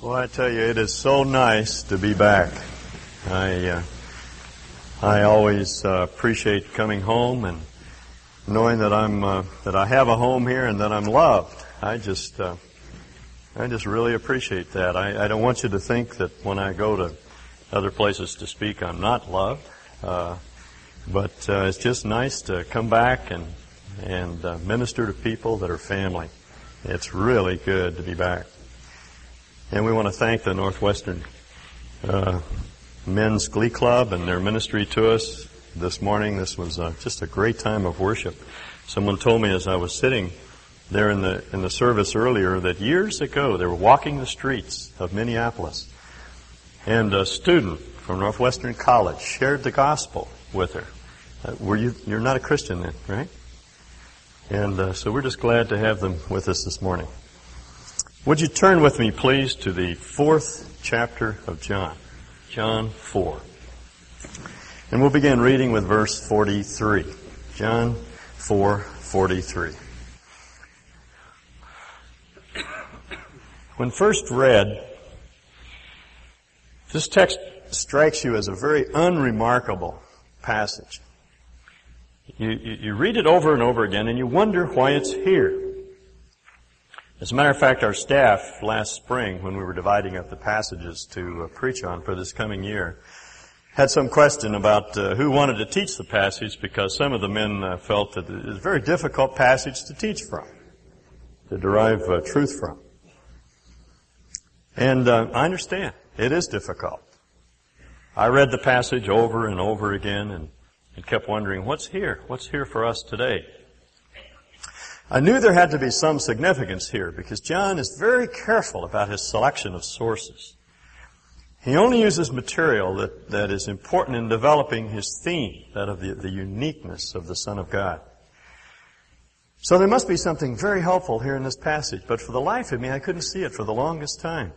Well, I tell you, it is so nice to be back. I uh, I always uh, appreciate coming home and knowing that I'm uh, that I have a home here and that I'm loved. I just uh, I just really appreciate that. I, I don't want you to think that when I go to other places to speak, I'm not loved. Uh, but uh, it's just nice to come back and and uh, minister to people that are family. It's really good to be back. And we want to thank the Northwestern uh, Men's Glee Club and their ministry to us this morning. This was uh, just a great time of worship. Someone told me as I was sitting there in the in the service earlier that years ago they were walking the streets of Minneapolis, and a student from Northwestern College shared the gospel with her. Uh, were you? You're not a Christian then, right? And uh, so we're just glad to have them with us this morning. Would you turn with me, please, to the fourth chapter of John? John 4. And we'll begin reading with verse 43. John 4, 43. When first read, this text strikes you as a very unremarkable passage. You, you, you read it over and over again and you wonder why it's here. As a matter of fact, our staff last spring, when we were dividing up the passages to uh, preach on for this coming year, had some question about uh, who wanted to teach the passage because some of the men uh, felt that it is a very difficult passage to teach from, to derive uh, truth from. And uh, I understand. It is difficult. I read the passage over and over again and, and kept wondering, what's here? What's here for us today? I knew there had to be some significance here because John is very careful about his selection of sources. He only uses material that, that is important in developing his theme, that of the, the uniqueness of the Son of God. So there must be something very helpful here in this passage, but for the life of me, I couldn't see it for the longest time.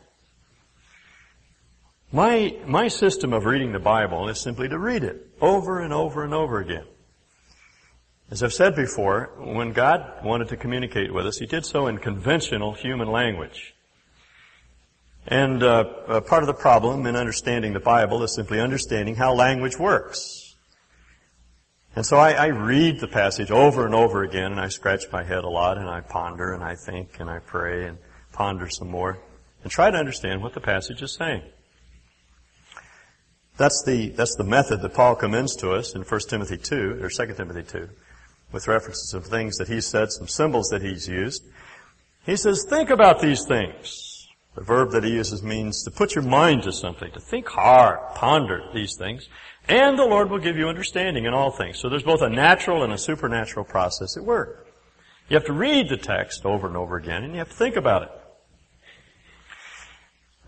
My, my system of reading the Bible is simply to read it over and over and over again. As I've said before, when God wanted to communicate with us, He did so in conventional human language. And uh, uh, part of the problem in understanding the Bible is simply understanding how language works. And so I, I read the passage over and over again, and I scratch my head a lot, and I ponder, and I think, and I pray, and ponder some more, and try to understand what the passage is saying. That's the, that's the method that Paul commends to us in 1 Timothy 2, or 2 Timothy 2 with references of things that he said, some symbols that he's used. He says, think about these things. The verb that he uses means to put your mind to something, to think hard, ponder these things, and the Lord will give you understanding in all things. So there's both a natural and a supernatural process at work. You have to read the text over and over again, and you have to think about it.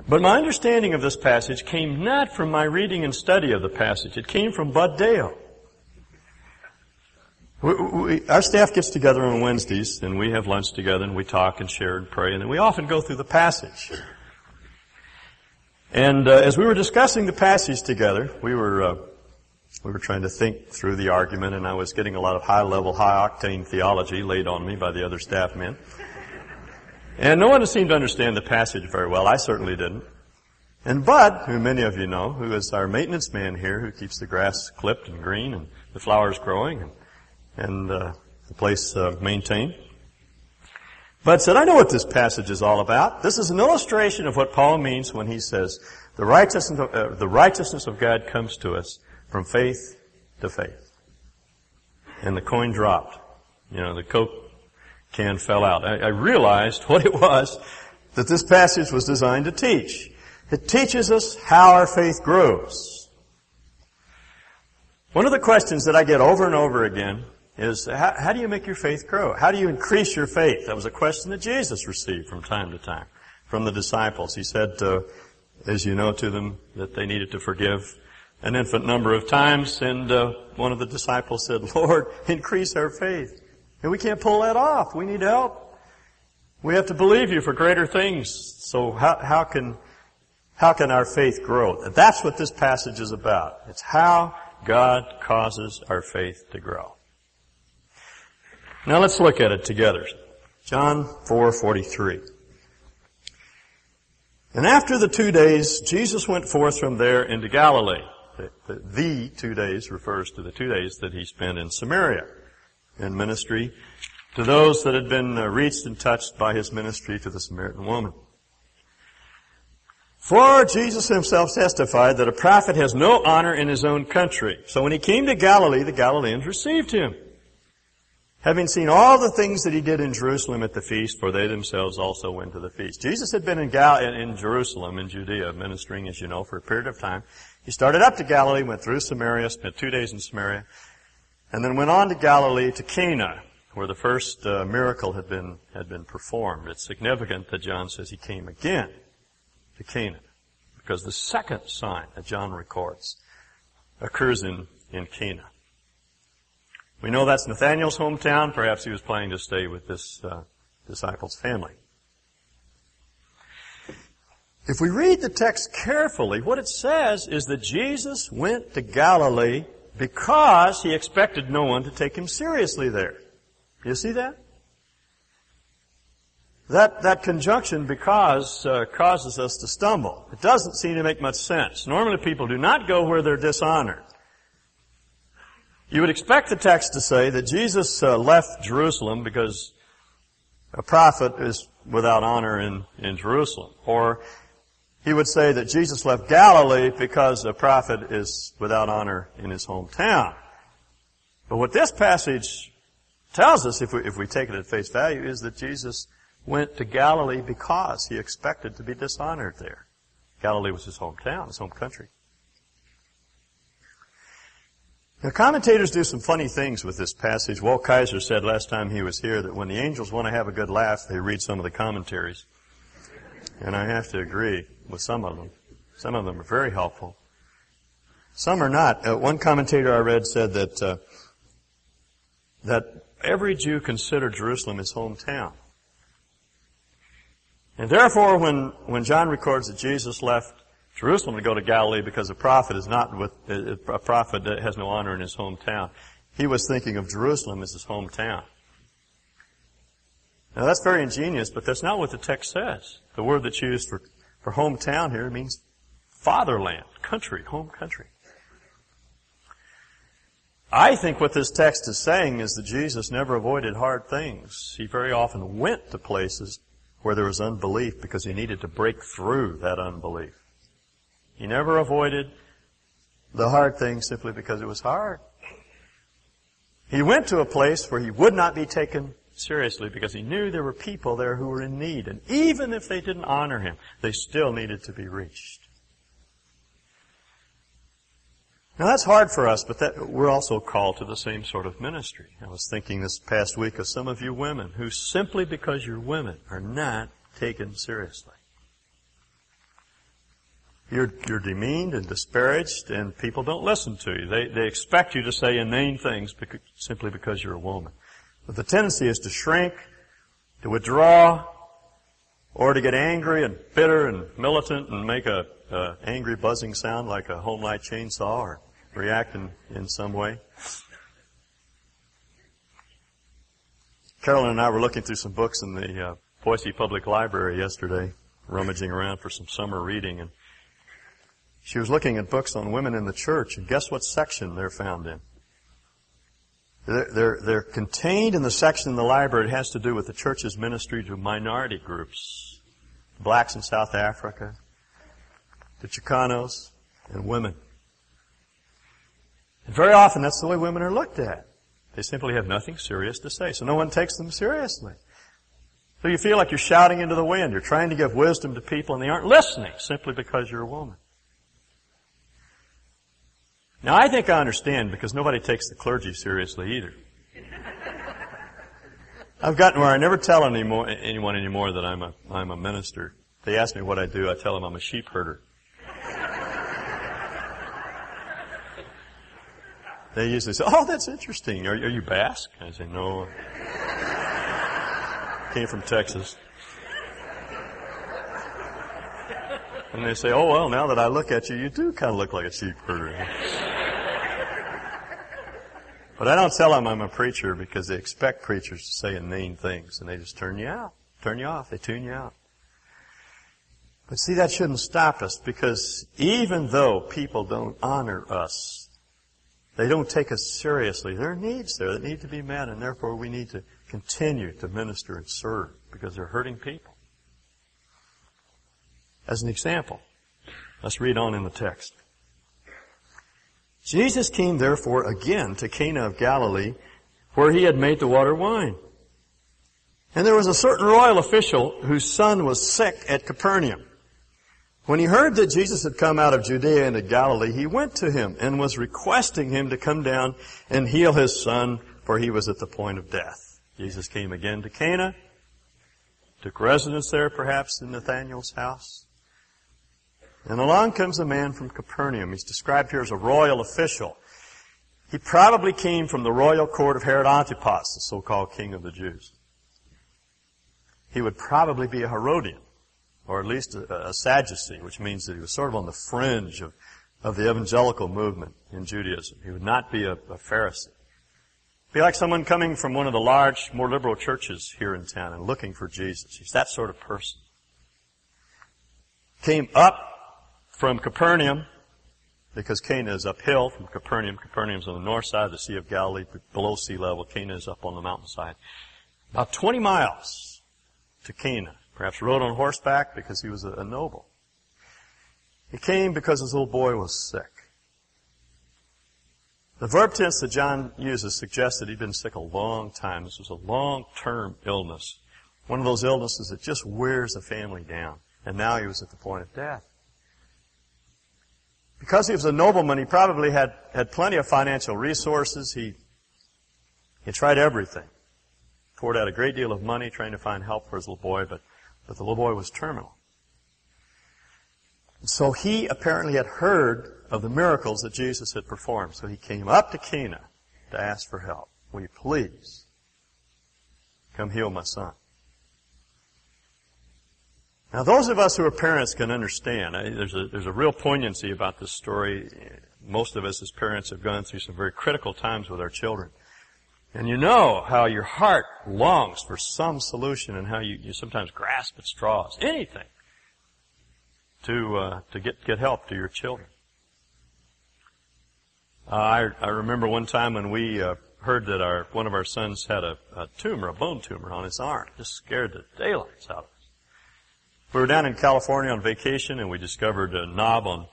But my understanding of this passage came not from my reading and study of the passage. It came from Bud Dale. We, we, our staff gets together on Wednesdays and we have lunch together and we talk and share and pray and then we often go through the passage. And uh, as we were discussing the passage together, we were uh, we were trying to think through the argument, and I was getting a lot of high-level, high-octane theology laid on me by the other staff men. And no one seemed to understand the passage very well. I certainly didn't. And Bud, who many of you know, who is our maintenance man here, who keeps the grass clipped and green and the flowers growing, and and uh, the place uh, maintained. Bud said, I know what this passage is all about. This is an illustration of what Paul means when he says, the righteousness of, uh, the righteousness of God comes to us from faith to faith. And the coin dropped. You know, the Coke can fell out. I, I realized what it was that this passage was designed to teach. It teaches us how our faith grows. One of the questions that I get over and over again is how, how, do you make your faith grow? How do you increase your faith? That was a question that Jesus received from time to time from the disciples. He said, uh, as you know, to them that they needed to forgive an infinite number of times, and uh, one of the disciples said, Lord, increase our faith. And we can't pull that off. We need help. We have to believe you for greater things. So how, how can how can our faith grow? That's what this passage is about. It's how God causes our faith to grow. Now let's look at it together. John 4:43. And after the two days, Jesus went forth from there into Galilee. The, the, the, two days refers to the two days that he spent in Samaria in ministry to those that had been uh, reached and touched by his ministry to the Samaritan woman. For Jesus himself testified that a prophet has no honor in his own country. So when he came to Galilee, the Galileans received him. Having seen all the things that he did in Jerusalem at the feast, for they themselves also went to the feast. Jesus had been in, Gal- in Jerusalem, in Judea, ministering, as you know, for a period of time. He started up to Galilee, went through Samaria, spent two days in Samaria, and then went on to Galilee to Cana, where the first uh, miracle had been had been performed. It's significant that John says he came again to Cana, because the second sign that John records occurs in in Cana. We know that's Nathanael's hometown. Perhaps he was planning to stay with this uh, disciple's family. If we read the text carefully, what it says is that Jesus went to Galilee because he expected no one to take him seriously there. You see that? That, that conjunction because uh, causes us to stumble. It doesn't seem to make much sense. Normally people do not go where they're dishonored. You would expect the text to say that Jesus uh, left Jerusalem because a prophet is without honor in, in Jerusalem. Or he would say that Jesus left Galilee because a prophet is without honor in his hometown. But what this passage tells us, if we, if we take it at face value, is that Jesus went to Galilee because he expected to be dishonored there. Galilee was his hometown, his home country. Now, commentators do some funny things with this passage. Walt Kaiser said last time he was here that when the angels want to have a good laugh, they read some of the commentaries. And I have to agree with some of them. Some of them are very helpful. Some are not. Uh, one commentator I read said that uh, that every Jew considered Jerusalem his hometown. And therefore, when, when John records that Jesus left Jerusalem to go to Galilee because a prophet is not with, a prophet has no honor in his hometown, he was thinking of Jerusalem as his hometown. Now that's very ingenious, but that's not what the text says. The word that's used for, for hometown here means fatherland, country, home country. I think what this text is saying is that Jesus never avoided hard things. He very often went to places where there was unbelief because he needed to break through that unbelief. He never avoided the hard things simply because it was hard. He went to a place where he would not be taken seriously because he knew there were people there who were in need. And even if they didn't honor him, they still needed to be reached. Now that's hard for us, but that, we're also called to the same sort of ministry. I was thinking this past week of some of you women who simply because you're women are not taken seriously. You're, you're demeaned and disparaged and people don't listen to you. They, they expect you to say inane things because, simply because you're a woman. But the tendency is to shrink, to withdraw, or to get angry and bitter and militant and make a, a angry buzzing sound like a Homelite chainsaw or react in, in some way. Carolyn and I were looking through some books in the uh, Boise Public Library yesterday, rummaging around for some summer reading, and she was looking at books on women in the church, and guess what section they're found in? They're, they're, they're contained in the section in the library that has to do with the church's ministry to minority groups. Blacks in South Africa, the Chicanos, and women. And very often that's the way women are looked at. They simply have nothing serious to say, so no one takes them seriously. So you feel like you're shouting into the wind. You're trying to give wisdom to people and they aren't listening simply because you're a woman. Now I think I understand because nobody takes the clergy seriously either. I've gotten where I never tell anymore, anyone anymore that I'm a, I'm a minister. They ask me what I do, I tell them I'm a sheep herder. they usually say, oh, that's interesting. Are, are you Basque? I say, no. Came from Texas. And they say, oh well, now that I look at you, you do kind of look like a sheep herder. But I don't tell them I'm a preacher because they expect preachers to say inane things and they just turn you out, turn you off, they tune you out. But see, that shouldn't stop us because even though people don't honor us, they don't take us seriously. There are needs there that need to be met and therefore we need to continue to minister and serve because they're hurting people. As an example, let's read on in the text. Jesus came therefore again to Cana of Galilee where he had made the water wine. And there was a certain royal official whose son was sick at Capernaum. When he heard that Jesus had come out of Judea into Galilee, he went to him and was requesting him to come down and heal his son, for he was at the point of death. Jesus came again to Cana, took residence there perhaps in Nathanael's house. And along comes a man from Capernaum. He's described here as a royal official. He probably came from the royal court of Herod Antipas, the so-called king of the Jews. He would probably be a Herodian or at least a, a Sadducee, which means that he was sort of on the fringe of, of the evangelical movement in Judaism. He would not be a, a Pharisee. Be like someone coming from one of the large, more liberal churches here in town and looking for Jesus. He's that sort of person. Came up from Capernaum, because Cana is uphill from Capernaum. Capernaum's on the north side of the Sea of Galilee, below sea level. Cana is up on the mountainside. About 20 miles to Cana. Perhaps rode on horseback because he was a, noble. He came because his little boy was sick. The verb tense that John uses suggests that he'd been sick a long time. This was a long-term illness. One of those illnesses that just wears a family down. And now he was at the point of death. Because he was a nobleman, he probably had, had plenty of financial resources. He, he tried everything. Poured out a great deal of money trying to find help for his little boy, but but the little boy was terminal. So he apparently had heard of the miracles that Jesus had performed. So he came up to Cana to ask for help. Will you please come heal my son? Now those of us who are parents can understand. There's a, there's a real poignancy about this story. Most of us as parents have gone through some very critical times with our children. And you know how your heart longs for some solution and how you, you sometimes grasp at straws, anything, to, uh, to get, get help to your children. Uh, I, I remember one time when we uh, heard that our one of our sons had a, a tumor, a bone tumor on his arm. It just scared the daylights out of. We were down in California on vacation and we discovered a knob on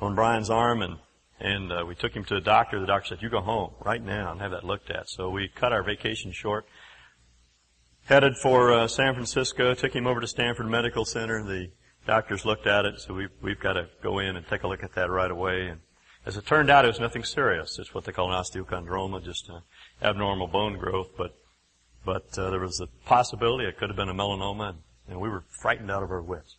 on Brian's arm and and uh, we took him to the doctor. The doctor said, "You go home right now and have that looked at." So we cut our vacation short, headed for uh, San Francisco. Took him over to Stanford Medical Center. The doctors looked at it, so we, we've got to go in and take a look at that right away. And as it turned out, it was nothing serious. It's what they call an osteochondroma, just an abnormal bone growth. But but uh, there was a possibility it could have been a melanoma, and, and we were frightened out of our wits.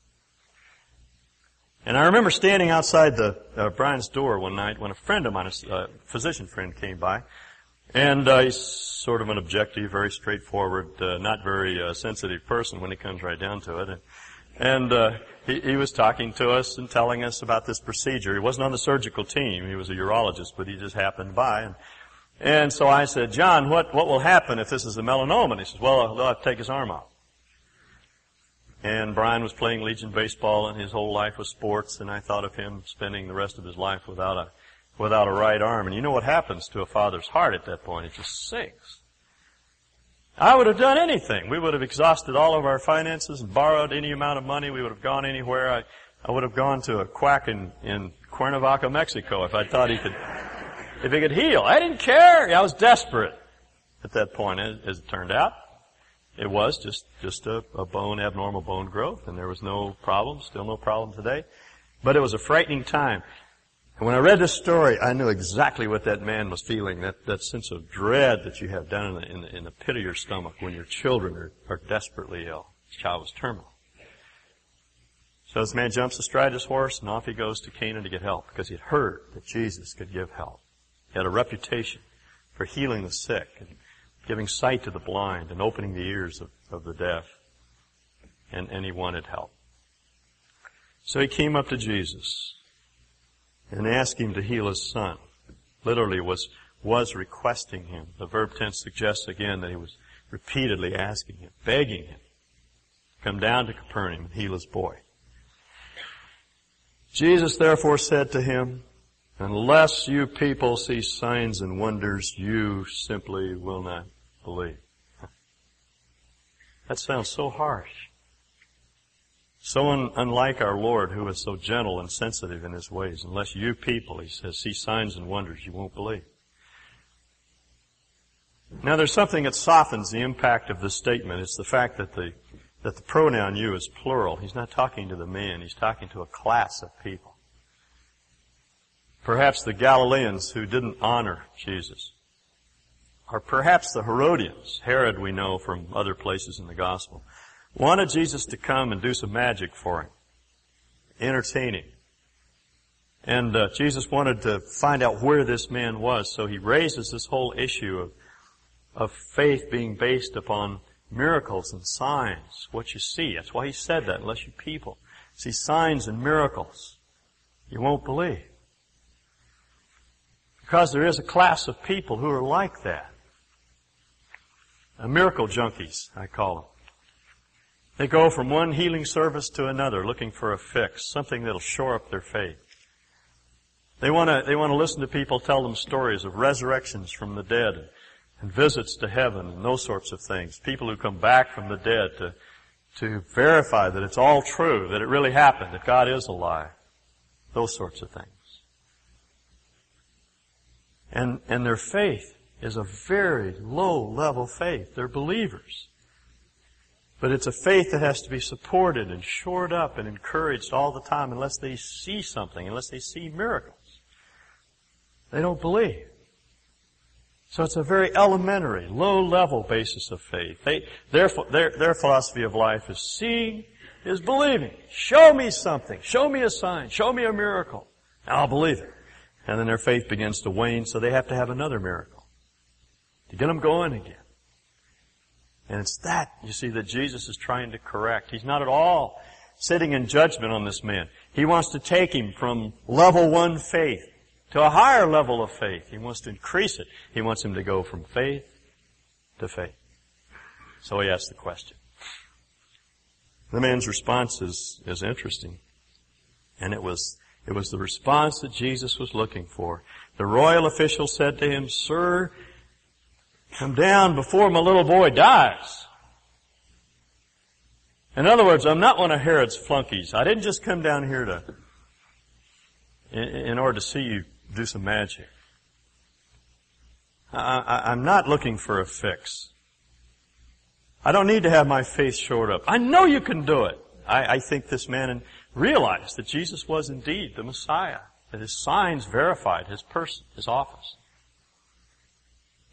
And I remember standing outside the uh, Brian's door one night when a friend of mine, a uh, physician friend, came by, and uh, he's sort of an objective, very straightforward, uh, not very uh, sensitive person when it comes right down to it. And, and uh, he, he was talking to us and telling us about this procedure. He wasn't on the surgical team; he was a urologist, but he just happened by. And, and so I said, John, what what will happen if this is a melanoma? And he says, Well, they'll have to take his arm off. And Brian was playing Legion baseball and his whole life was sports and I thought of him spending the rest of his life without a, without a right arm. And you know what happens to a father's heart at that point? It just sinks. I would have done anything. We would have exhausted all of our finances and borrowed any amount of money. We would have gone anywhere. I, I would have gone to a quack in, in Cuernavaca, Mexico if I thought he could, if he could heal. I didn't care. I was desperate at that point, as, as it turned out. It was just, just a, a bone, abnormal bone growth, and there was no problem, still no problem today. But it was a frightening time. And when I read this story, I knew exactly what that man was feeling, that, that sense of dread that you have down in the, in the, in the pit of your stomach when your children are, are desperately ill. His child was terminal. So this man jumps astride his horse and off he goes to Cana to get help because he had heard that Jesus could give help. He had a reputation for healing the sick and giving sight to the blind and opening the ears of, of the deaf. And, and he wanted help. So he came up to Jesus and asked him to heal his son. Literally was, was requesting him. The verb tense suggests again that he was repeatedly asking him, begging him, come down to Capernaum and heal his boy. Jesus therefore said to him, Unless you people see signs and wonders, you simply will not believe. That sounds so harsh. So un- unlike our Lord who is so gentle and sensitive in his ways. Unless you people, he says, see signs and wonders, you won't believe. Now there's something that softens the impact of this statement. It's the fact that the, that the pronoun you is plural. He's not talking to the man. He's talking to a class of people. Perhaps the Galileans who didn't honor Jesus. Or perhaps the Herodians, Herod we know from other places in the gospel, wanted Jesus to come and do some magic for him. Entertaining. And uh, Jesus wanted to find out where this man was, so he raises this whole issue of, of faith being based upon miracles and signs, what you see. That's why he said that, unless you people see signs and miracles, you won't believe. Because there is a class of people who are like that. A miracle junkies, I call them. They go from one healing service to another looking for a fix, something that'll shore up their faith. They want to, they want to listen to people tell them stories of resurrections from the dead and visits to heaven and those sorts of things. People who come back from the dead to, to verify that it's all true, that it really happened, that God is alive. Those sorts of things. And, and their faith is a very low level faith. They're believers. But it's a faith that has to be supported and shored up and encouraged all the time unless they see something, unless they see miracles. They don't believe. So it's a very elementary, low level basis of faith. They, their, their, their philosophy of life is seeing is believing. Show me something. Show me a sign. Show me a miracle. I'll believe it. And then their faith begins to wane, so they have to have another miracle to get them going again. And it's that, you see, that Jesus is trying to correct. He's not at all sitting in judgment on this man. He wants to take him from level one faith to a higher level of faith. He wants to increase it. He wants him to go from faith to faith. So he asks the question. The man's response is, is interesting. And it was it was the response that Jesus was looking for. The royal official said to him, Sir, come down before my little boy dies. In other words, I'm not one of Herod's flunkies. I didn't just come down here to, in, in order to see you do some magic. I, am not looking for a fix. I don't need to have my faith shored up. I know you can do it. I, I think this man in, realized that Jesus was indeed the Messiah, that his signs verified his person, his office.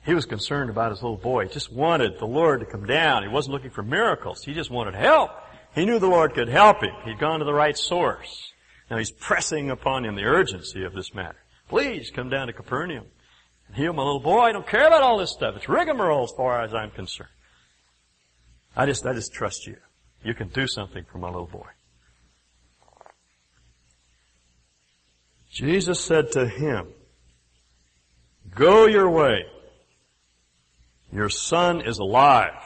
He was concerned about his little boy. He just wanted the Lord to come down. He wasn't looking for miracles. He just wanted help. He knew the Lord could help him. He'd gone to the right source. Now he's pressing upon him the urgency of this matter. Please come down to Capernaum and heal my little boy. I don't care about all this stuff. It's rigmarole as far as I'm concerned. I just, I just trust you. You can do something for my little boy. Jesus said to him, Go your way. Your son is alive.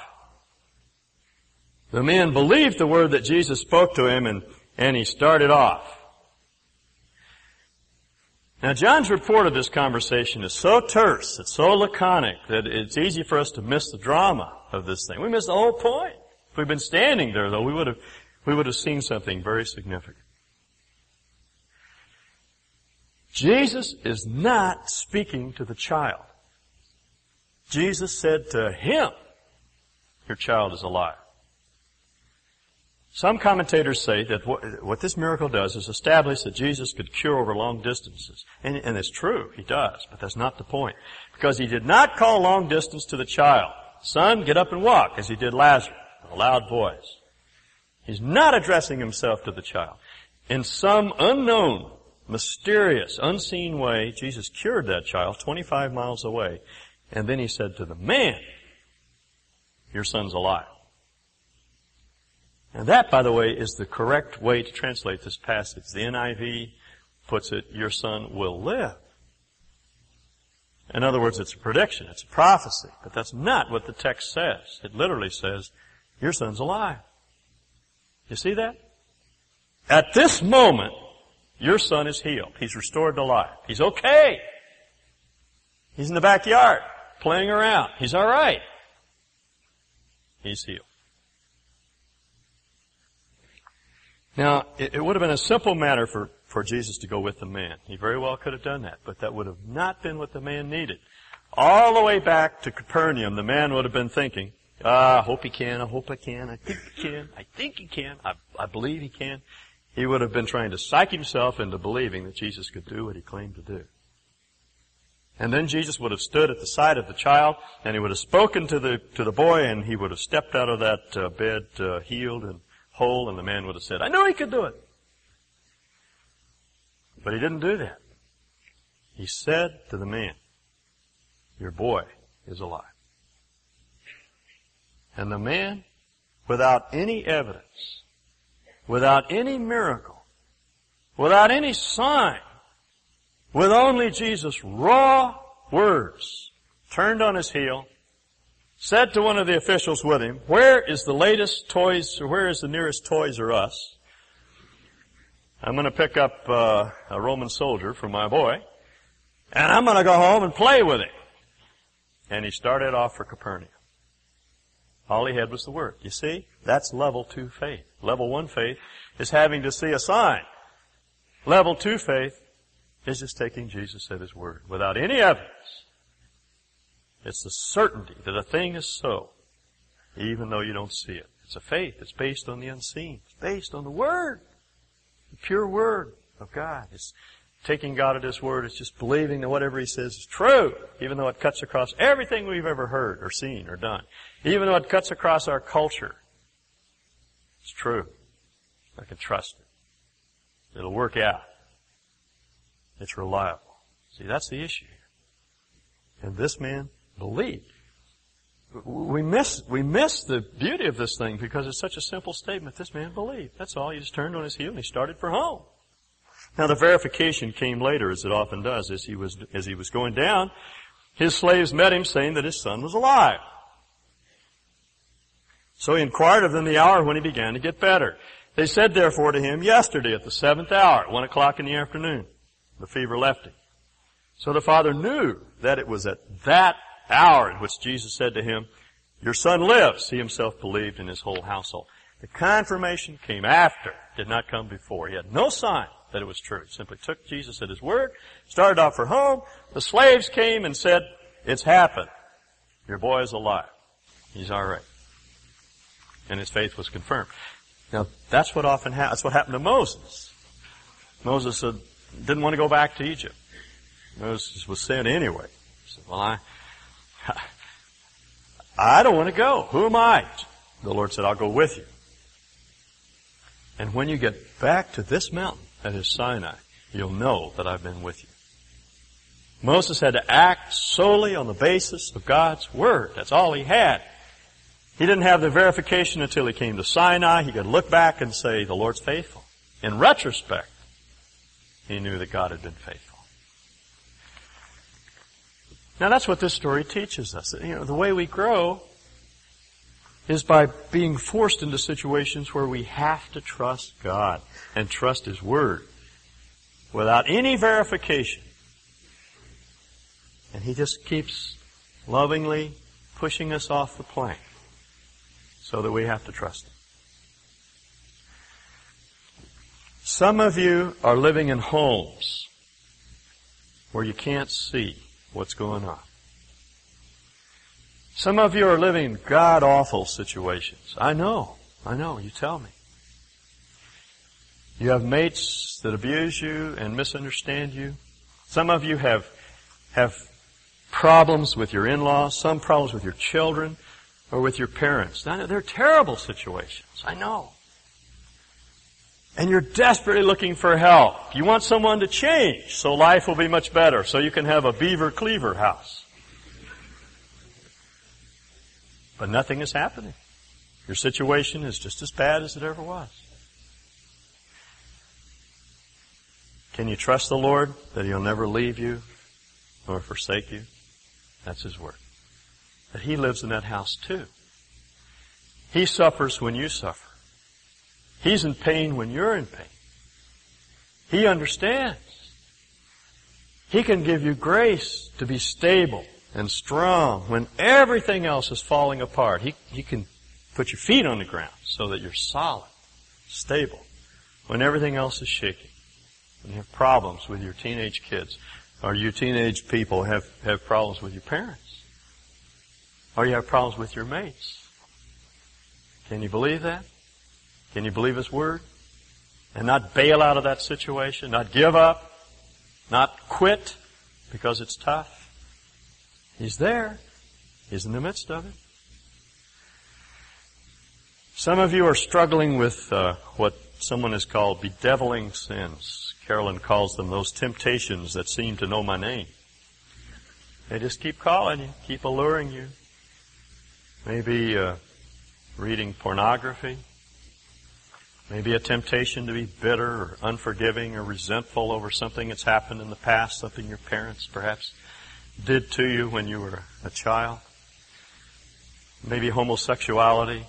The man believed the word that Jesus spoke to him and, and he started off. Now John's report of this conversation is so terse, it's so laconic that it's easy for us to miss the drama of this thing. We miss the whole point. If we'd been standing there though, we would have, we would have seen something very significant. Jesus is not speaking to the child. Jesus said to him, your child is alive. Some commentators say that what, what, this miracle does is establish that Jesus could cure over long distances. And, and it's true, he does, but that's not the point. Because he did not call long distance to the child. Son, get up and walk, as he did Lazarus, in a loud voice. He's not addressing himself to the child. In some unknown mysterious, unseen way, Jesus cured that child 25 miles away. And then he said to the man, your son's alive. And that, by the way, is the correct way to translate this passage. The NIV puts it, your son will live. In other words, it's a prediction, it's a prophecy, but that's not what the text says. It literally says, your son's alive. You see that? At this moment, Your son is healed. He's restored to life. He's okay. He's in the backyard playing around. He's alright. He's healed. Now, it, it, would have been a simple matter for, for Jesus to go with the man. He very well could have done that, but that would have not been what the man needed. All the way back to Capernaum, the man would have been thinking, ah, I hope he can, I hope I can, I think he can, I think he can, I, I believe he can. He would have been trying to psych himself into believing that Jesus could do what he claimed to do. And then Jesus would have stood at the side of the child, and he would have spoken to the to the boy, and he would have stepped out of that uh, bed uh, healed and whole, and the man would have said, "I knew he could do it." But he didn't do that. He said to the man, "Your boy is alive." And the man, without any evidence, without any miracle, without any sign, with only Jesus' raw words, turned on his heel, said to one of the officials with him, where is the latest toys, or where is the nearest Toys R Us? I'm going to pick up uh, a Roman soldier for my boy, and I'm going to go home and play with him. And he started off for Capernaum. All he had was the word. You see? That's level two faith. Level one faith is having to see a sign. Level two faith is just taking Jesus at His word without any evidence. It's the certainty that a thing is so, even though you don't see it. It's a faith. It's based on the unseen. It's based on the Word. The pure Word of God. It's taking God at His Word. It's just believing that whatever He says is true, even though it cuts across everything we've ever heard or seen or done. Even though it cuts across our culture. It's true. I can trust it. It'll work out. It's reliable. See, that's the issue here. And this man believed. We miss, we miss the beauty of this thing because it's such a simple statement. This man believed. That's all. He just turned on his heel and he started for home. Now the verification came later, as it often does, as he was, as he was going down. His slaves met him saying that his son was alive. So he inquired of them the hour when he began to get better. They said therefore to him, yesterday at the seventh hour, one o'clock in the afternoon. The fever left him. So the father knew that it was at that hour in which Jesus said to him, your son lives. He himself believed in his whole household. The confirmation came after, did not come before. He had no sign that it was true. He simply took Jesus at his word, started off for home. The slaves came and said, it's happened. Your boy is alive. He's alright. And his faith was confirmed. Now, that's what often. That's what happened to Moses. Moses said, didn't want to go back to Egypt. Moses was sent anyway. He said, well, I, I don't want to go. Who am I? The Lord said, I'll go with you. And when you get back to this mountain, that is Sinai, you'll know that I've been with you. Moses had to act solely on the basis of God's Word. That's all he had. He didn't have the verification until he came to Sinai. He could look back and say, the Lord's faithful. In retrospect, he knew that God had been faithful. Now that's what this story teaches us. You know, the way we grow is by being forced into situations where we have to trust God and trust His Word without any verification. And He just keeps lovingly pushing us off the plank so that we have to trust Him. Some of you are living in homes where you can't see what's going on. Some of you are living in god awful situations. I know. I know. You tell me. You have mates that abuse you and misunderstand you. Some of you have, have problems with your in-laws, some problems with your children or with your parents. They're terrible situations. I know and you're desperately looking for help. You want someone to change so life will be much better, so you can have a Beaver Cleaver house. But nothing is happening. Your situation is just as bad as it ever was. Can you trust the Lord that He'll never leave you nor forsake you? That's His word. That He lives in that house too. He suffers when you suffer. He's in pain when you're in pain. He understands. He can give you grace to be stable and strong when everything else is falling apart. He, he can put your feet on the ground so that you're solid, stable, when everything else is shaking. When you have problems with your teenage kids, or you teenage people have, have problems with your parents, or you have problems with your mates. Can you believe that? Can you believe His Word? And not bail out of that situation, not give up, not quit because it's tough. He's there. He's in the midst of it. Some of you are struggling with uh, what someone has called bedeviling sins. Carolyn calls them those temptations that seem to know my name. They just keep calling you, keep alluring you. Maybe uh, reading pornography. Maybe a temptation to be bitter or unforgiving or resentful over something that's happened in the past, something your parents perhaps did to you when you were a child. Maybe homosexuality.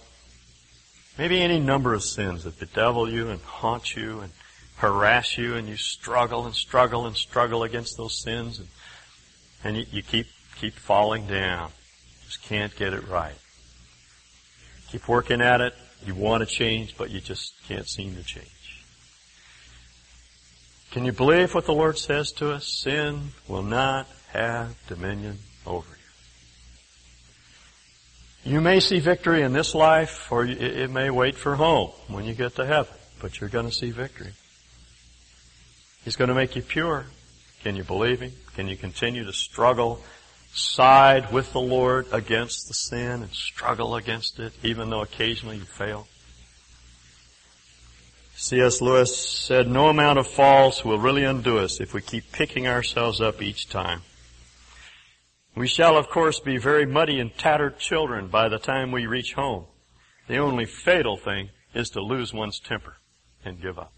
Maybe any number of sins that bedevil you and haunt you and harass you and you struggle and struggle and struggle against those sins and, and you, you keep, keep falling down. Just can't get it right. Keep working at it. You want to change, but you just can't seem to change. Can you believe what the Lord says to us? Sin will not have dominion over you. You may see victory in this life, or it may wait for home when you get to heaven, but you're going to see victory. He's going to make you pure. Can you believe Him? Can you continue to struggle, side with the Lord against the sin and struggle against it, even though occasionally you fail? C.S. Lewis said, no amount of falls will really undo us if we keep picking ourselves up each time. We shall of course be very muddy and tattered children by the time we reach home. The only fatal thing is to lose one's temper and give up.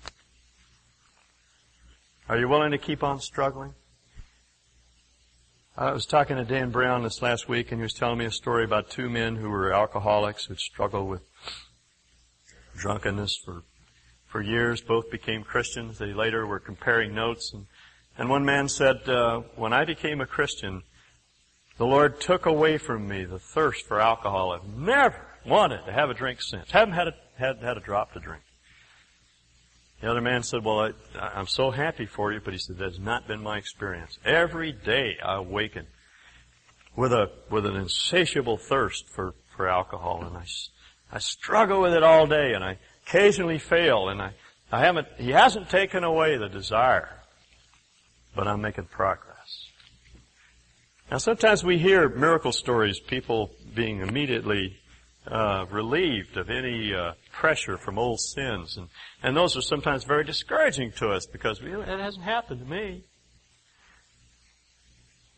Are you willing to keep on struggling? I was talking to Dan Brown this last week and he was telling me a story about two men who were alcoholics who struggled with drunkenness for, for years. Both became Christians. They later were comparing notes and, and one man said, uh, when I became a Christian, the Lord took away from me the thirst for alcohol. I've never wanted to have a drink since. Haven't had a, had, had a drop to drink. The other man said, well, I, am so happy for you, but he said, that's not been my experience. Every day I awaken with a, with an insatiable thirst for, for alcohol and I, I struggle with it all day and I occasionally fail and I, I haven't, he hasn't taken away the desire, but I'm making progress. Now sometimes we hear miracle stories, people being immediately uh, relieved of any uh, pressure from old sins, and and those are sometimes very discouraging to us because we, it hasn't happened to me.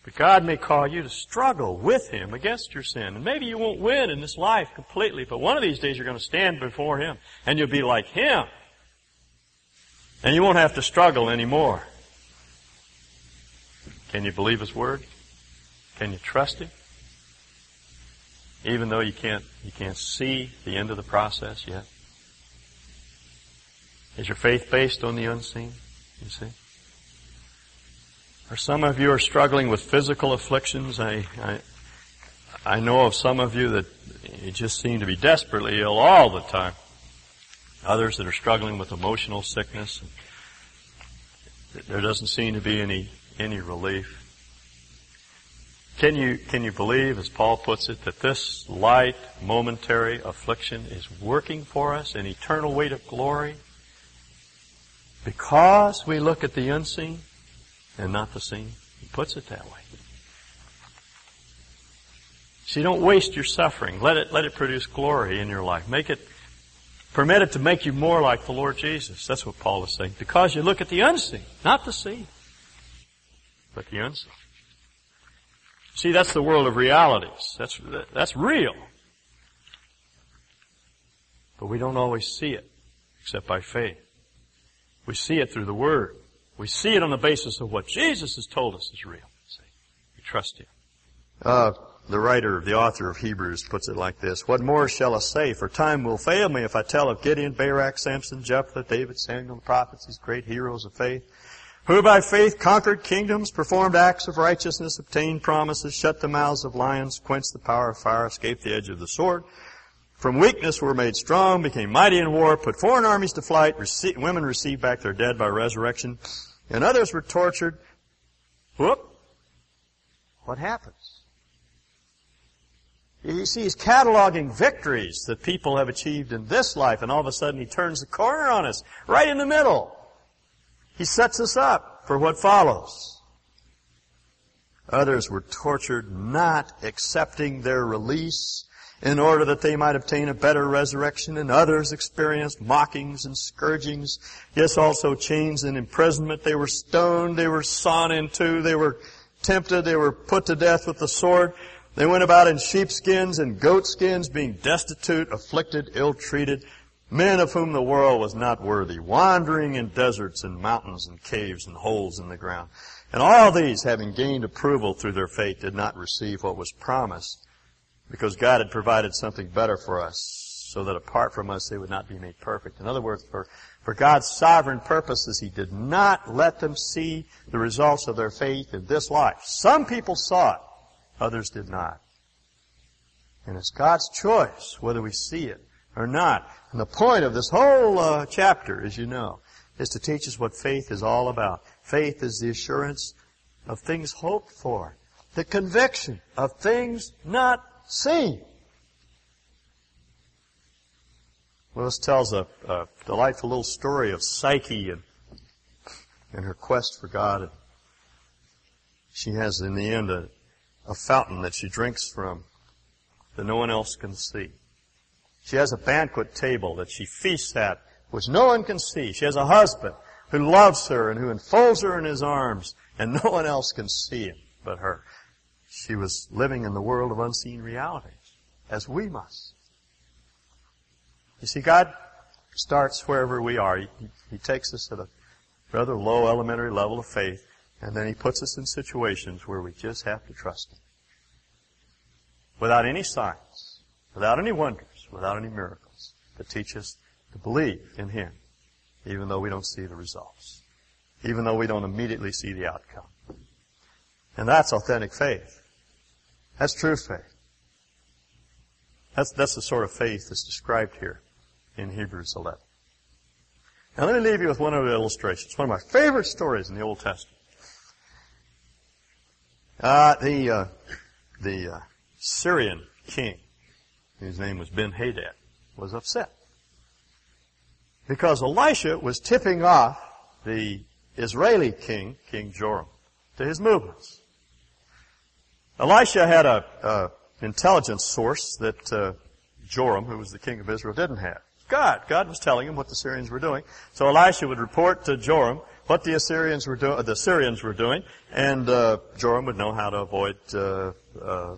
But God may call you to struggle with Him against your sin, and maybe you won't win in this life completely, but one of these days you're going to stand before Him, and you'll be like Him, and you won't have to struggle anymore. Can you believe His word? Can you trust Him? Even though you can't, you can't see the end of the process yet? Is your faith based on the unseen? You see? Or some of you are struggling with physical afflictions. I, I, I know of some of you that you just seem to be desperately ill all the time. Others that are struggling with emotional sickness. There doesn't seem to be any, any relief. Can you, can you believe, as Paul puts it, that this light, momentary affliction is working for us an eternal weight of glory? Because we look at the unseen and not the seen. He puts it that way. See, don't waste your suffering. Let it, let it produce glory in your life. Make it, permit it to make you more like the Lord Jesus. That's what Paul is saying. Because you look at the unseen, not the seen, but the unseen. See, that's the world of realities. That's, that's real. But we don't always see it, except by faith. We see it through the Word. We see it on the basis of what Jesus has told us is real. See? We trust Him. Uh, the writer, the author of Hebrews puts it like this. What more shall I say? For time will fail me if I tell of Gideon, Barak, Samson, Jephthah, David, Samuel, the prophets, these great heroes of faith, who by faith conquered kingdoms, performed acts of righteousness, obtained promises, shut the mouths of lions, quenched the power of fire, escaped the edge of the sword, from weakness were made strong, became mighty in war, put foreign armies to flight, women received back their dead by resurrection, and others were tortured. Whoop! What happens? You see, he's cataloging victories that people have achieved in this life, and all of a sudden he turns the corner on us, right in the middle. He sets us up for what follows. Others were tortured not accepting their release in order that they might obtain a better resurrection, and others experienced mockings and scourgings, yes, also chains and imprisonment. They were stoned, they were sawn in two, they were tempted, they were put to death with the sword. They went about in sheepskins and goatskins, being destitute, afflicted, ill-treated, men of whom the world was not worthy, wandering in deserts and mountains and caves and holes in the ground. And all these, having gained approval through their faith, did not receive what was promised, because God had provided something better for us, so that apart from us they would not be made perfect. In other words, for, for God's sovereign purposes, He did not let them see the results of their faith in this life. Some people saw it. Others did not. And it's God's choice whether we see it or not. And the point of this whole uh, chapter, as you know, is to teach us what faith is all about. Faith is the assurance of things hoped for, the conviction of things not seen. Lewis tells a, a delightful little story of Psyche and, and her quest for God. And she has, in the end, a, a fountain that she drinks from that no one else can see. She has a banquet table that she feasts at, which no one can see. She has a husband who loves her and who enfolds her in his arms, and no one else can see him but her. She was living in the world of unseen realities, as we must. You see, God starts wherever we are. He, he takes us at a rather low elementary level of faith, and then He puts us in situations where we just have to trust Him. Without any signs, without any wonders, without any miracles, to teach us to believe in Him, even though we don't see the results, even though we don't immediately see the outcome. And that's authentic faith. That's true faith. That's, that's the sort of faith that's described here in Hebrews 11. Now let me leave you with one of the illustrations. One of my favorite stories in the Old Testament. Uh, the uh, the uh, Syrian king, whose name was Ben Hadad, was upset because Elisha was tipping off the Israeli king, King Joram, to his movements. Elisha had a, a intelligence source that uh, Joram, who was the king of Israel, didn't have. God. God was telling him what the Syrians were doing. So Elisha would report to Joram what the Assyrians were doing, the Syrians were doing, and uh, Joram would know how to avoid uh, uh,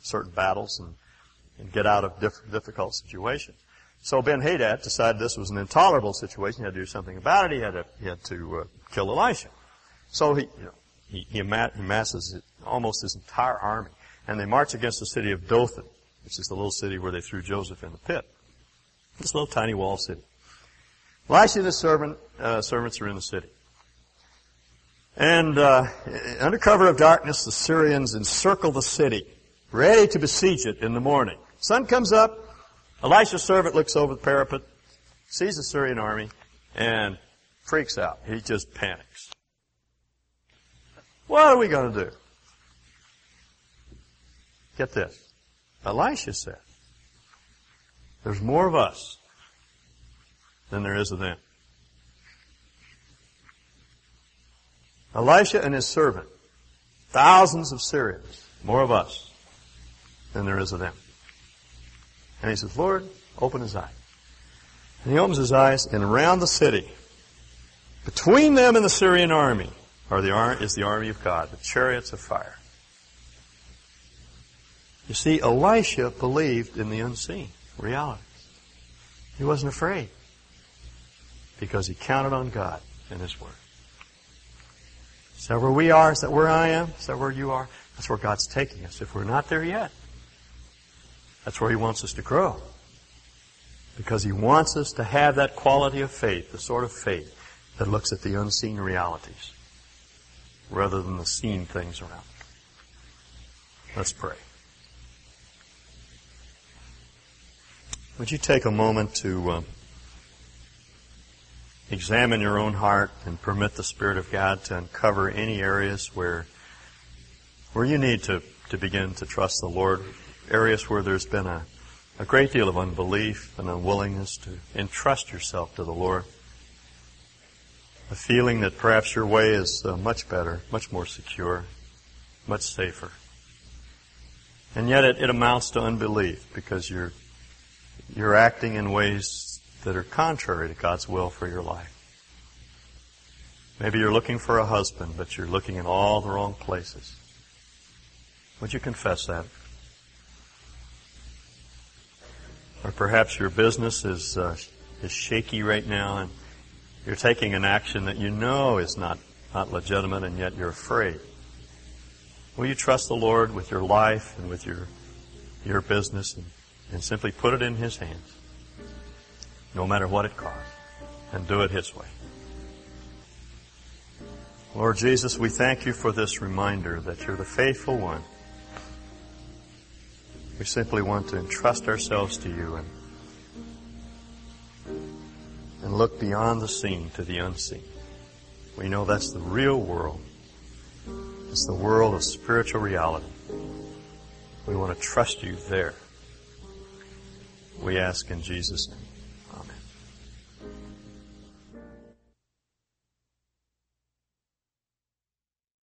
certain battles and, and, get out of diff- difficult situations. So Ben Hadad decided this was an intolerable situation. He had to do something about it. He had to, he had to uh, kill Elisha. So he, you know, he, he amasses almost his entire army, and they march against the city of Dothan, which is the little city where they threw Joseph in the pit. This little tiny wall city. Elisha and his servant, uh, servants are in the city. And uh, under cover of darkness, the Syrians encircle the city, ready to besiege it in the morning. Sun comes up. Elisha's servant looks over the parapet, sees the Syrian army, and freaks out. He just panics. What are we going to do? Get this. Elisha said, there's more of us than there is of them. Elisha and his servant, thousands of Syrians, more of us than there is of them. And he says, Lord, open his eyes. And he opens his eyes, and around the city, between them and the Syrian army, are the, is the army of God, the chariots of fire. You see, Elisha believed in the unseen reality. He wasn't afraid because he counted on God and His Word. Is that where we are? Is that where I am? Is that where you are? That's where God's taking us. If we're not there yet, that's where He wants us to grow. Because He wants us to have that quality of faith, the sort of faith that looks at the unseen realities rather than the seen things around. Let's pray. Would you take a moment to uh, examine your own heart and permit the Spirit of God to uncover any areas where where you need to, to begin to trust the Lord, areas where there's been a, a great deal of unbelief and unwillingness to entrust yourself to the Lord. A feeling that perhaps your way is uh, much better, much more secure, much safer. And yet it, it amounts to unbelief because you're, you're acting in ways that are contrary to God's will for your life. Maybe you're looking for a husband, but you're looking in all the wrong places. Would you confess that? Or perhaps your business is, uh, is shaky right now and you're taking an action that you know is not, not legitimate and yet you're afraid. Will you trust the Lord with your life and with your, your business and, and simply put it in His hands, no matter what it costs, and do it His way? Lord Jesus, we thank you for this reminder that you're the faithful one. We simply want to entrust ourselves to you and, and look beyond the seen to the unseen. We know that's the real world. It's the world of spiritual reality. We want to trust you there. We ask in Jesus' name.